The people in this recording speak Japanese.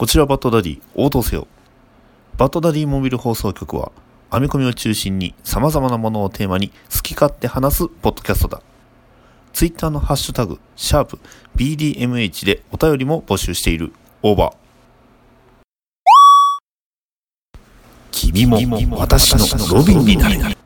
こちらバットダディ応答せよ。バットダディモビル放送局は編み込みを中心に様々なものをテーマに好き勝手話すポッドキャストだ。ツイッターのハッシュタグシャープ BDMH でお便りも募集しているオーバー。君も私のロビンになる